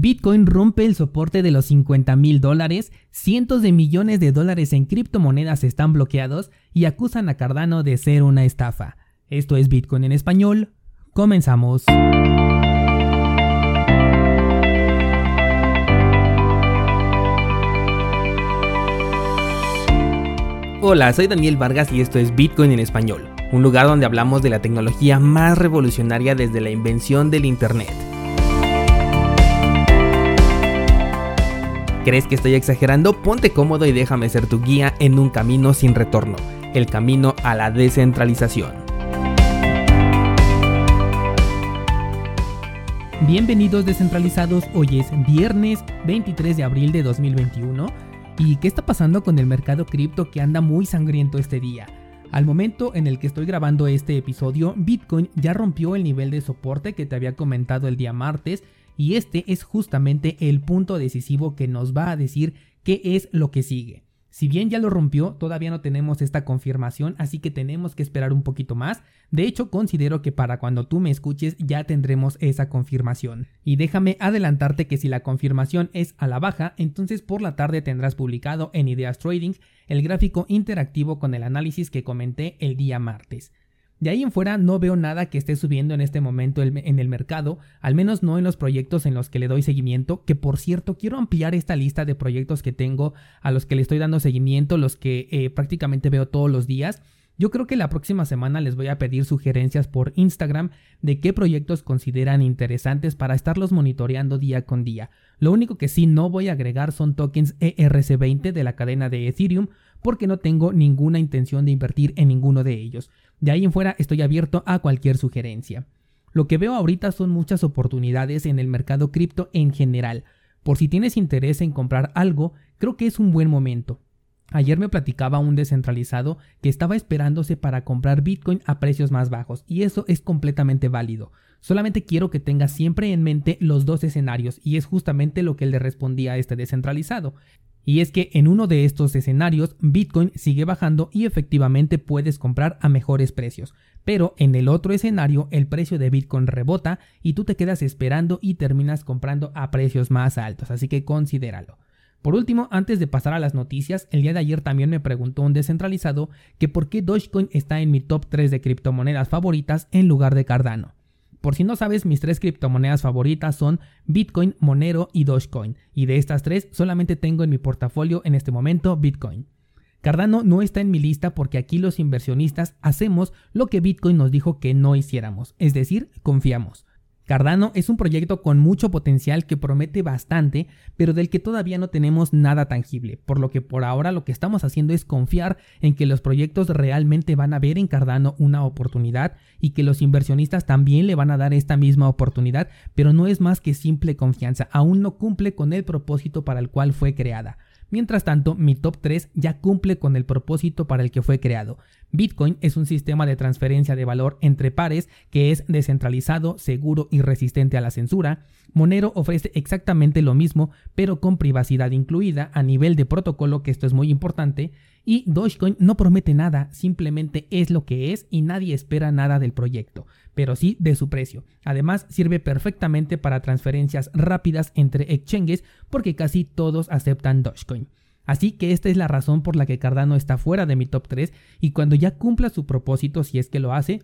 Bitcoin rompe el soporte de los 50 mil dólares, cientos de millones de dólares en criptomonedas están bloqueados y acusan a Cardano de ser una estafa. Esto es Bitcoin en español. Comenzamos. Hola, soy Daniel Vargas y esto es Bitcoin en español, un lugar donde hablamos de la tecnología más revolucionaria desde la invención del Internet. ¿Crees que estoy exagerando? Ponte cómodo y déjame ser tu guía en un camino sin retorno, el camino a la descentralización. Bienvenidos descentralizados, hoy es viernes 23 de abril de 2021 y ¿qué está pasando con el mercado cripto que anda muy sangriento este día? Al momento en el que estoy grabando este episodio, Bitcoin ya rompió el nivel de soporte que te había comentado el día martes y este es justamente el punto decisivo que nos va a decir qué es lo que sigue. Si bien ya lo rompió, todavía no tenemos esta confirmación, así que tenemos que esperar un poquito más. De hecho, considero que para cuando tú me escuches ya tendremos esa confirmación. Y déjame adelantarte que si la confirmación es a la baja, entonces por la tarde tendrás publicado en Ideas Trading el gráfico interactivo con el análisis que comenté el día martes. De ahí en fuera no veo nada que esté subiendo en este momento en el mercado, al menos no en los proyectos en los que le doy seguimiento, que por cierto quiero ampliar esta lista de proyectos que tengo a los que le estoy dando seguimiento, los que eh, prácticamente veo todos los días. Yo creo que la próxima semana les voy a pedir sugerencias por Instagram de qué proyectos consideran interesantes para estarlos monitoreando día con día. Lo único que sí no voy a agregar son tokens ERC20 de la cadena de Ethereum porque no tengo ninguna intención de invertir en ninguno de ellos. De ahí en fuera estoy abierto a cualquier sugerencia. Lo que veo ahorita son muchas oportunidades en el mercado cripto en general. Por si tienes interés en comprar algo, creo que es un buen momento. Ayer me platicaba un descentralizado que estaba esperándose para comprar Bitcoin a precios más bajos y eso es completamente válido. Solamente quiero que tengas siempre en mente los dos escenarios y es justamente lo que le respondía a este descentralizado. Y es que en uno de estos escenarios Bitcoin sigue bajando y efectivamente puedes comprar a mejores precios. Pero en el otro escenario el precio de Bitcoin rebota y tú te quedas esperando y terminas comprando a precios más altos. Así que considéralo. Por último, antes de pasar a las noticias, el día de ayer también me preguntó un descentralizado que por qué Dogecoin está en mi top 3 de criptomonedas favoritas en lugar de Cardano. Por si no sabes, mis tres criptomonedas favoritas son Bitcoin, Monero y Dogecoin, y de estas tres solamente tengo en mi portafolio en este momento Bitcoin. Cardano no está en mi lista porque aquí los inversionistas hacemos lo que Bitcoin nos dijo que no hiciéramos, es decir, confiamos. Cardano es un proyecto con mucho potencial que promete bastante, pero del que todavía no tenemos nada tangible, por lo que por ahora lo que estamos haciendo es confiar en que los proyectos realmente van a ver en Cardano una oportunidad y que los inversionistas también le van a dar esta misma oportunidad, pero no es más que simple confianza, aún no cumple con el propósito para el cual fue creada. Mientras tanto, mi top 3 ya cumple con el propósito para el que fue creado. Bitcoin es un sistema de transferencia de valor entre pares que es descentralizado, seguro y resistente a la censura. Monero ofrece exactamente lo mismo, pero con privacidad incluida a nivel de protocolo, que esto es muy importante. Y Dogecoin no promete nada, simplemente es lo que es y nadie espera nada del proyecto, pero sí de su precio. Además, sirve perfectamente para transferencias rápidas entre exchanges porque casi todos aceptan Dogecoin. Así que esta es la razón por la que Cardano está fuera de mi top 3 y cuando ya cumpla su propósito, si es que lo hace,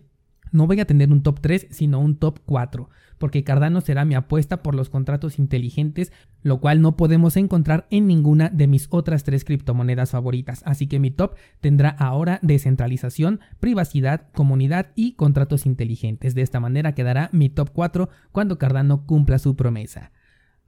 no voy a tener un top 3, sino un top 4, porque Cardano será mi apuesta por los contratos inteligentes, lo cual no podemos encontrar en ninguna de mis otras tres criptomonedas favoritas. Así que mi top tendrá ahora descentralización, privacidad, comunidad y contratos inteligentes. De esta manera quedará mi top 4 cuando Cardano cumpla su promesa.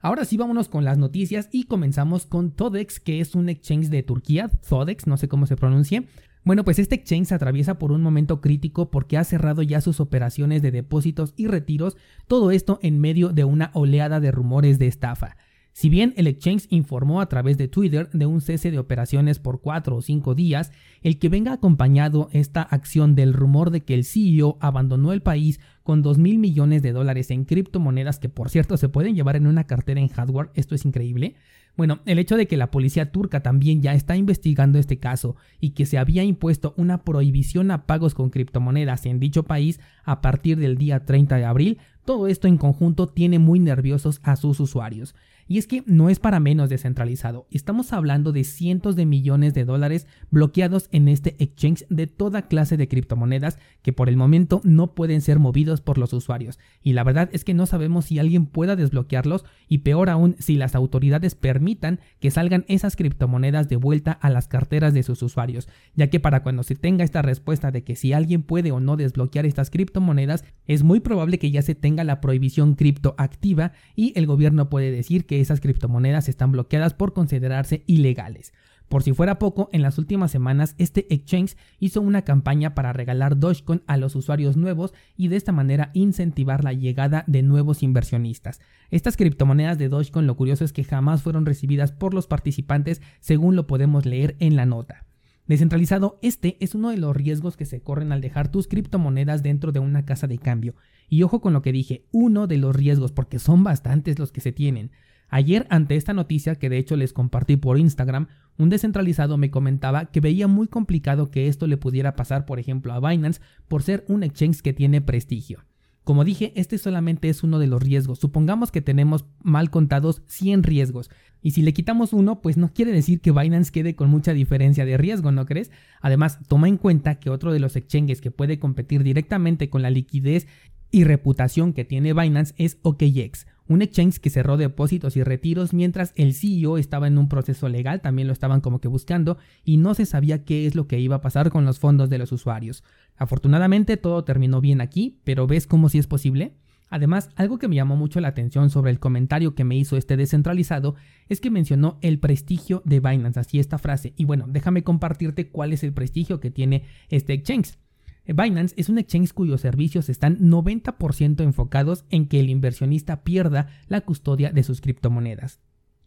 Ahora sí, vámonos con las noticias y comenzamos con Todex, que es un exchange de Turquía, Todex, no sé cómo se pronuncie, bueno, pues este exchange se atraviesa por un momento crítico porque ha cerrado ya sus operaciones de depósitos y retiros, todo esto en medio de una oleada de rumores de estafa. Si bien el exchange informó a través de Twitter de un cese de operaciones por 4 o 5 días, el que venga acompañado esta acción del rumor de que el CEO abandonó el país con 2 mil millones de dólares en criptomonedas que por cierto se pueden llevar en una cartera en hardware, esto es increíble, bueno, el hecho de que la policía turca también ya está investigando este caso y que se había impuesto una prohibición a pagos con criptomonedas en dicho país a partir del día 30 de abril Todo esto en conjunto tiene muy nerviosos a sus usuarios. Y es que no es para menos descentralizado. Estamos hablando de cientos de millones de dólares bloqueados en este exchange de toda clase de criptomonedas que por el momento no pueden ser movidos por los usuarios. Y la verdad es que no sabemos si alguien pueda desbloquearlos y peor aún si las autoridades permitan que salgan esas criptomonedas de vuelta a las carteras de sus usuarios, ya que para cuando se tenga esta respuesta de que si alguien puede o no desbloquear estas criptomonedas, es muy probable que ya se tenga la prohibición cripto activa y el gobierno puede decir que esas criptomonedas están bloqueadas por considerarse ilegales. Por si fuera poco, en las últimas semanas este exchange hizo una campaña para regalar Dogecoin a los usuarios nuevos y de esta manera incentivar la llegada de nuevos inversionistas. Estas criptomonedas de Dogecoin lo curioso es que jamás fueron recibidas por los participantes según lo podemos leer en la nota. Descentralizado, este es uno de los riesgos que se corren al dejar tus criptomonedas dentro de una casa de cambio. Y ojo con lo que dije, uno de los riesgos, porque son bastantes los que se tienen. Ayer, ante esta noticia que de hecho les compartí por Instagram, un descentralizado me comentaba que veía muy complicado que esto le pudiera pasar, por ejemplo, a Binance por ser un exchange que tiene prestigio. Como dije, este solamente es uno de los riesgos. Supongamos que tenemos mal contados 100 riesgos. Y si le quitamos uno, pues no quiere decir que Binance quede con mucha diferencia de riesgo, ¿no crees? Además, toma en cuenta que otro de los exchanges que puede competir directamente con la liquidez y reputación que tiene Binance es OKX, un exchange que cerró depósitos y retiros mientras el CEO estaba en un proceso legal, también lo estaban como que buscando y no se sabía qué es lo que iba a pasar con los fondos de los usuarios. Afortunadamente todo terminó bien aquí, pero ¿ves cómo si es posible? Además, algo que me llamó mucho la atención sobre el comentario que me hizo este descentralizado es que mencionó el prestigio de Binance, así esta frase. Y bueno, déjame compartirte cuál es el prestigio que tiene este exchange. Binance es un exchange cuyos servicios están 90% enfocados en que el inversionista pierda la custodia de sus criptomonedas.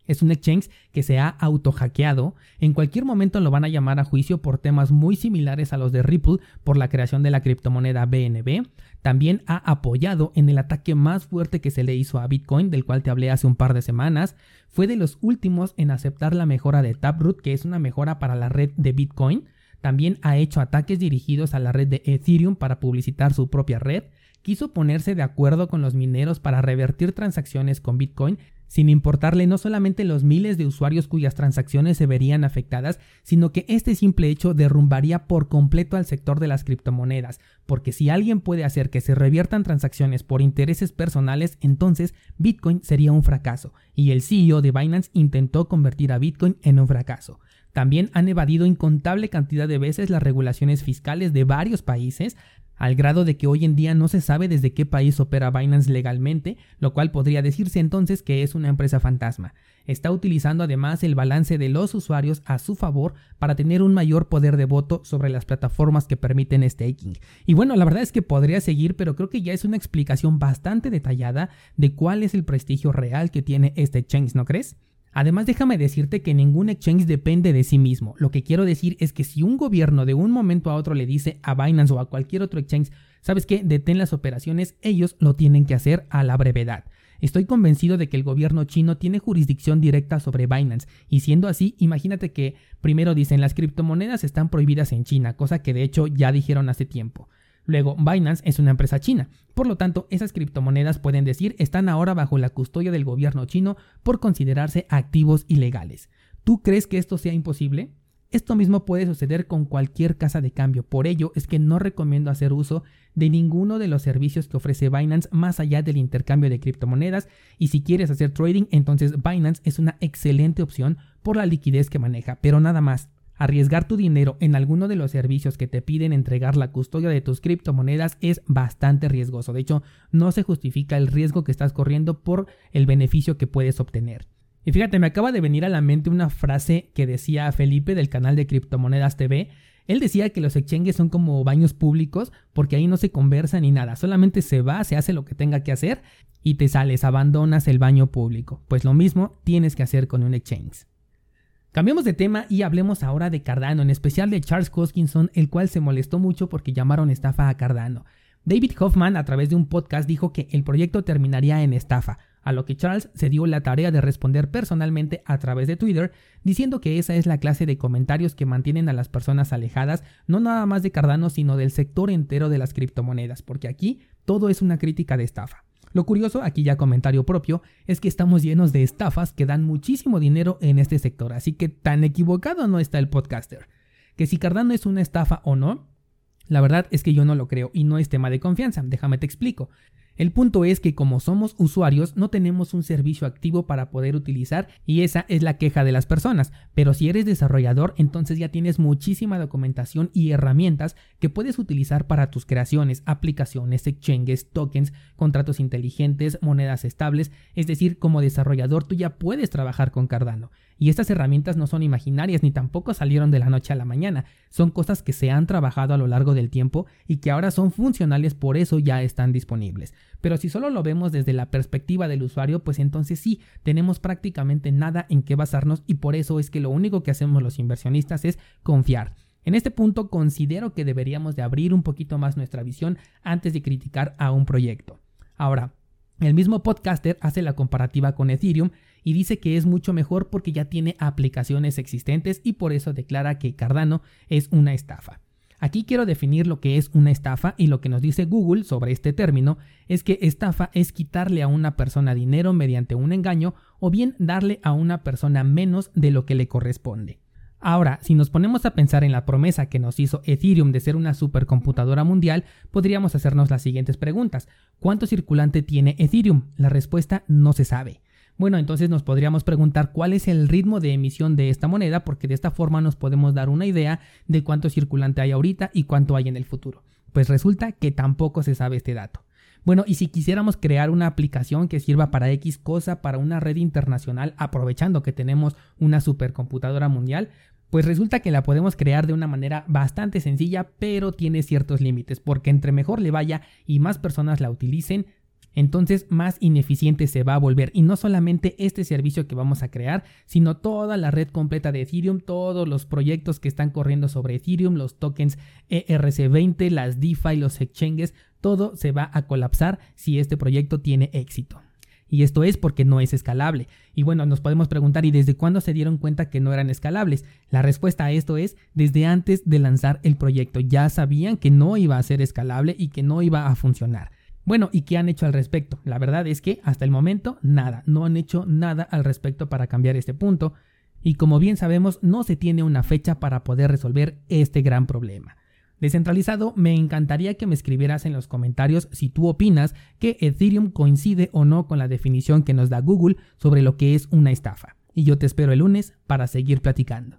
Es un exchange que se ha auto-hackeado. En cualquier momento lo van a llamar a juicio por temas muy similares a los de Ripple por la creación de la criptomoneda BNB. También ha apoyado en el ataque más fuerte que se le hizo a Bitcoin, del cual te hablé hace un par de semanas. Fue de los últimos en aceptar la mejora de Taproot, que es una mejora para la red de Bitcoin. También ha hecho ataques dirigidos a la red de Ethereum para publicitar su propia red. Quiso ponerse de acuerdo con los mineros para revertir transacciones con Bitcoin sin importarle no solamente los miles de usuarios cuyas transacciones se verían afectadas, sino que este simple hecho derrumbaría por completo al sector de las criptomonedas, porque si alguien puede hacer que se reviertan transacciones por intereses personales, entonces Bitcoin sería un fracaso, y el CEO de Binance intentó convertir a Bitcoin en un fracaso. También han evadido incontable cantidad de veces las regulaciones fiscales de varios países, al grado de que hoy en día no se sabe desde qué país opera Binance legalmente, lo cual podría decirse entonces que es una empresa fantasma. Está utilizando además el balance de los usuarios a su favor para tener un mayor poder de voto sobre las plataformas que permiten staking. Y bueno, la verdad es que podría seguir, pero creo que ya es una explicación bastante detallada de cuál es el prestigio real que tiene este exchange, ¿no crees? Además, déjame decirte que ningún exchange depende de sí mismo. Lo que quiero decir es que si un gobierno de un momento a otro le dice a Binance o a cualquier otro exchange, ¿sabes qué? Detén las operaciones, ellos lo tienen que hacer a la brevedad. Estoy convencido de que el gobierno chino tiene jurisdicción directa sobre Binance, y siendo así, imagínate que primero dicen las criptomonedas están prohibidas en China, cosa que de hecho ya dijeron hace tiempo. Luego, Binance es una empresa china. Por lo tanto, esas criptomonedas pueden decir están ahora bajo la custodia del gobierno chino por considerarse activos ilegales. ¿Tú crees que esto sea imposible? Esto mismo puede suceder con cualquier casa de cambio, por ello es que no recomiendo hacer uso de ninguno de los servicios que ofrece Binance más allá del intercambio de criptomonedas y si quieres hacer trading entonces Binance es una excelente opción por la liquidez que maneja, pero nada más. Arriesgar tu dinero en alguno de los servicios que te piden entregar la custodia de tus criptomonedas es bastante riesgoso. De hecho, no se justifica el riesgo que estás corriendo por el beneficio que puedes obtener. Y fíjate, me acaba de venir a la mente una frase que decía Felipe del canal de Criptomonedas TV. Él decía que los exchanges son como baños públicos porque ahí no se conversa ni nada, solamente se va, se hace lo que tenga que hacer y te sales, abandonas el baño público. Pues lo mismo tienes que hacer con un exchange. Cambiemos de tema y hablemos ahora de Cardano, en especial de Charles Hoskinson, el cual se molestó mucho porque llamaron estafa a Cardano. David Hoffman a través de un podcast dijo que el proyecto terminaría en estafa, a lo que Charles se dio la tarea de responder personalmente a través de Twitter, diciendo que esa es la clase de comentarios que mantienen a las personas alejadas, no nada más de Cardano, sino del sector entero de las criptomonedas, porque aquí todo es una crítica de estafa. Lo curioso, aquí ya comentario propio, es que estamos llenos de estafas que dan muchísimo dinero en este sector, así que tan equivocado no está el podcaster. Que si Cardano es una estafa o no, la verdad es que yo no lo creo y no es tema de confianza, déjame te explico. El punto es que como somos usuarios no tenemos un servicio activo para poder utilizar y esa es la queja de las personas, pero si eres desarrollador entonces ya tienes muchísima documentación y herramientas que puedes utilizar para tus creaciones, aplicaciones, exchanges, tokens, contratos inteligentes, monedas estables, es decir, como desarrollador tú ya puedes trabajar con Cardano. Y estas herramientas no son imaginarias ni tampoco salieron de la noche a la mañana, son cosas que se han trabajado a lo largo del tiempo y que ahora son funcionales, por eso ya están disponibles. Pero si solo lo vemos desde la perspectiva del usuario, pues entonces sí, tenemos prácticamente nada en qué basarnos y por eso es que lo único que hacemos los inversionistas es confiar. En este punto considero que deberíamos de abrir un poquito más nuestra visión antes de criticar a un proyecto. Ahora, el mismo podcaster hace la comparativa con Ethereum y dice que es mucho mejor porque ya tiene aplicaciones existentes y por eso declara que Cardano es una estafa. Aquí quiero definir lo que es una estafa y lo que nos dice Google sobre este término es que estafa es quitarle a una persona dinero mediante un engaño o bien darle a una persona menos de lo que le corresponde. Ahora, si nos ponemos a pensar en la promesa que nos hizo Ethereum de ser una supercomputadora mundial, podríamos hacernos las siguientes preguntas. ¿Cuánto circulante tiene Ethereum? La respuesta no se sabe. Bueno, entonces nos podríamos preguntar cuál es el ritmo de emisión de esta moneda, porque de esta forma nos podemos dar una idea de cuánto circulante hay ahorita y cuánto hay en el futuro. Pues resulta que tampoco se sabe este dato. Bueno, y si quisiéramos crear una aplicación que sirva para X cosa, para una red internacional, aprovechando que tenemos una supercomputadora mundial, pues resulta que la podemos crear de una manera bastante sencilla, pero tiene ciertos límites, porque entre mejor le vaya y más personas la utilicen, entonces más ineficiente se va a volver. Y no solamente este servicio que vamos a crear, sino toda la red completa de Ethereum, todos los proyectos que están corriendo sobre Ethereum, los tokens ERC20, las DeFi, los exchanges, todo se va a colapsar si este proyecto tiene éxito. Y esto es porque no es escalable. Y bueno, nos podemos preguntar, ¿y desde cuándo se dieron cuenta que no eran escalables? La respuesta a esto es, desde antes de lanzar el proyecto ya sabían que no iba a ser escalable y que no iba a funcionar. Bueno, ¿y qué han hecho al respecto? La verdad es que hasta el momento nada, no han hecho nada al respecto para cambiar este punto. Y como bien sabemos, no se tiene una fecha para poder resolver este gran problema. Descentralizado, me encantaría que me escribieras en los comentarios si tú opinas que Ethereum coincide o no con la definición que nos da Google sobre lo que es una estafa. Y yo te espero el lunes para seguir platicando.